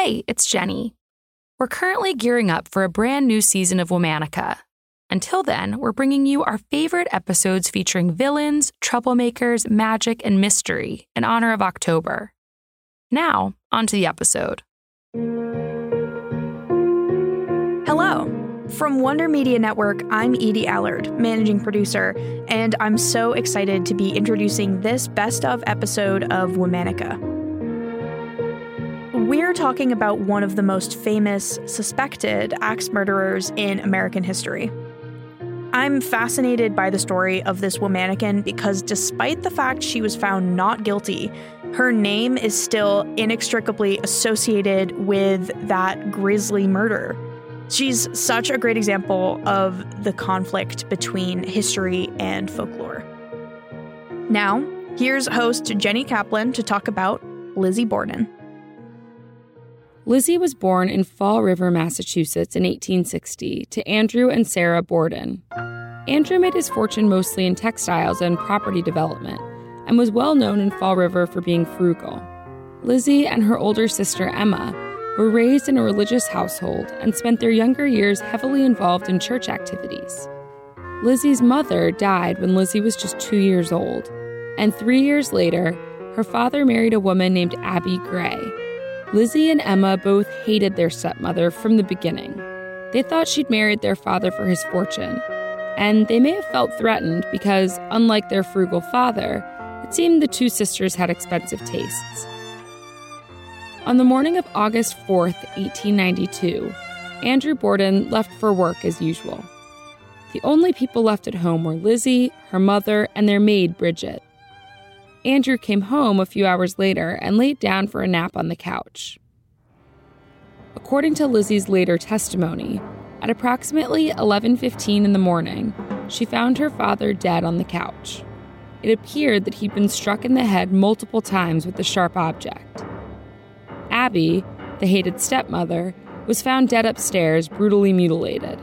Hey, it's Jenny. We're currently gearing up for a brand new season of Womanica. Until then, we're bringing you our favorite episodes featuring villains, troublemakers, magic, and mystery in honor of October. Now, on to the episode. Hello. From Wonder Media Network, I'm Edie Allard, managing producer, and I'm so excited to be introducing this best of episode of Womanica. Talking about one of the most famous suspected axe murderers in American history. I'm fascinated by the story of this womanican because despite the fact she was found not guilty, her name is still inextricably associated with that grisly murder. She's such a great example of the conflict between history and folklore. Now, here's host Jenny Kaplan to talk about Lizzie Borden. Lizzie was born in Fall River, Massachusetts in 1860 to Andrew and Sarah Borden. Andrew made his fortune mostly in textiles and property development and was well known in Fall River for being frugal. Lizzie and her older sister Emma were raised in a religious household and spent their younger years heavily involved in church activities. Lizzie's mother died when Lizzie was just two years old, and three years later, her father married a woman named Abby Gray. Lizzie and Emma both hated their stepmother from the beginning. They thought she'd married their father for his fortune, and they may have felt threatened because, unlike their frugal father, it seemed the two sisters had expensive tastes. On the morning of August 4th, 1892, Andrew Borden left for work as usual. The only people left at home were Lizzie, her mother, and their maid, Bridget. Andrew came home a few hours later and laid down for a nap on the couch. According to Lizzie's later testimony, at approximately 11:15 in the morning, she found her father dead on the couch. It appeared that he'd been struck in the head multiple times with a sharp object. Abby, the hated stepmother, was found dead upstairs, brutally mutilated.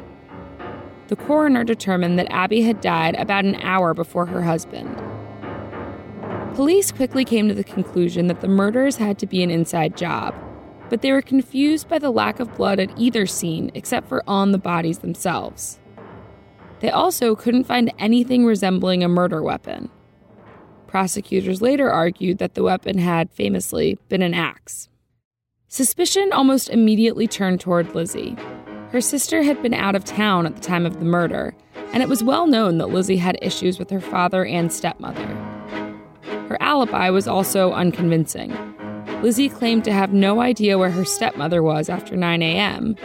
The coroner determined that Abby had died about an hour before her husband. Police quickly came to the conclusion that the murders had to be an inside job, but they were confused by the lack of blood at either scene except for on the bodies themselves. They also couldn't find anything resembling a murder weapon. Prosecutors later argued that the weapon had famously been an axe. Suspicion almost immediately turned toward Lizzie. Her sister had been out of town at the time of the murder, and it was well known that Lizzie had issues with her father and stepmother. Alibi was also unconvincing. Lizzie claimed to have no idea where her stepmother was after 9 a.m.,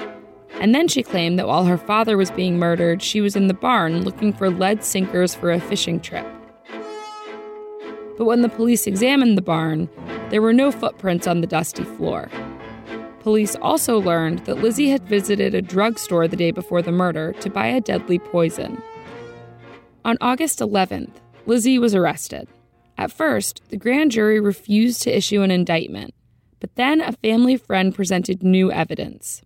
and then she claimed that while her father was being murdered, she was in the barn looking for lead sinkers for a fishing trip. But when the police examined the barn, there were no footprints on the dusty floor. Police also learned that Lizzie had visited a drugstore the day before the murder to buy a deadly poison. On August 11th, Lizzie was arrested. At first, the grand jury refused to issue an indictment, but then a family friend presented new evidence.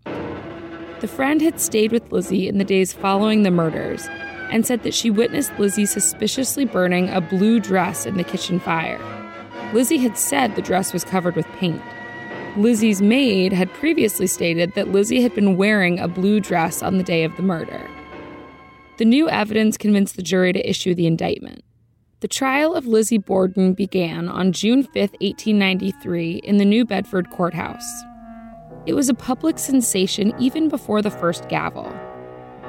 The friend had stayed with Lizzie in the days following the murders and said that she witnessed Lizzie suspiciously burning a blue dress in the kitchen fire. Lizzie had said the dress was covered with paint. Lizzie's maid had previously stated that Lizzie had been wearing a blue dress on the day of the murder. The new evidence convinced the jury to issue the indictment. The trial of Lizzie Borden began on June 5, 1893, in the New Bedford courthouse. It was a public sensation even before the first gavel.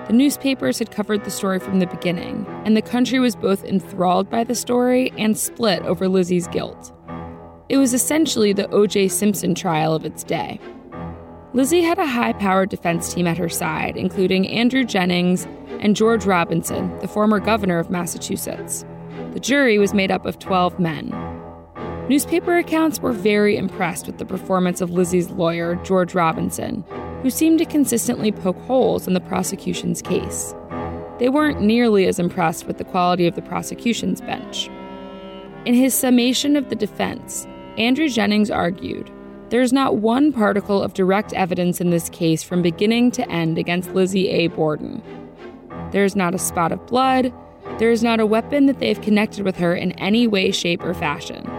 The newspapers had covered the story from the beginning, and the country was both enthralled by the story and split over Lizzie's guilt. It was essentially the O.J. Simpson trial of its day. Lizzie had a high powered defense team at her side, including Andrew Jennings and George Robinson, the former governor of Massachusetts. The jury was made up of 12 men. Newspaper accounts were very impressed with the performance of Lizzie's lawyer, George Robinson, who seemed to consistently poke holes in the prosecution's case. They weren't nearly as impressed with the quality of the prosecution's bench. In his summation of the defense, Andrew Jennings argued there is not one particle of direct evidence in this case from beginning to end against Lizzie A. Borden. There is not a spot of blood. There is not a weapon that they have connected with her in any way, shape, or fashion.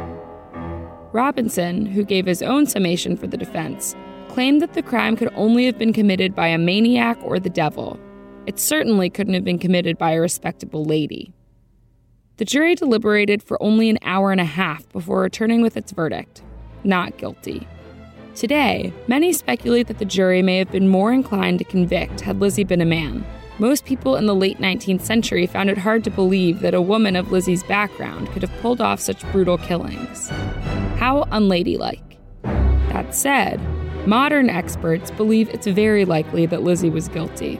Robinson, who gave his own summation for the defense, claimed that the crime could only have been committed by a maniac or the devil. It certainly couldn't have been committed by a respectable lady. The jury deliberated for only an hour and a half before returning with its verdict not guilty. Today, many speculate that the jury may have been more inclined to convict had Lizzie been a man. Most people in the late 19th century found it hard to believe that a woman of Lizzie's background could have pulled off such brutal killings. How unladylike. That said, modern experts believe it's very likely that Lizzie was guilty.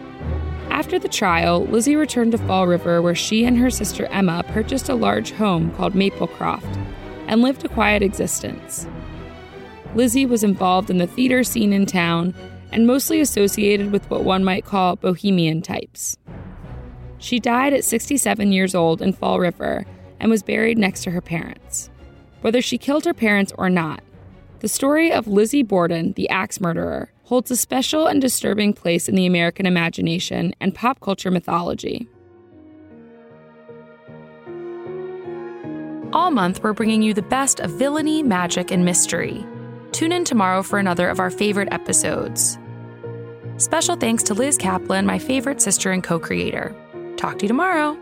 After the trial, Lizzie returned to Fall River where she and her sister Emma purchased a large home called Maplecroft and lived a quiet existence. Lizzie was involved in the theater scene in town and mostly associated with what one might call bohemian types. She died at 67 years old in Fall River and was buried next to her parents. Whether she killed her parents or not, the story of Lizzie Borden, the axe murderer, holds a special and disturbing place in the American imagination and pop culture mythology. All month, we're bringing you the best of villainy, magic, and mystery. Tune in tomorrow for another of our favorite episodes. Special thanks to Liz Kaplan, my favorite sister and co creator. Talk to you tomorrow.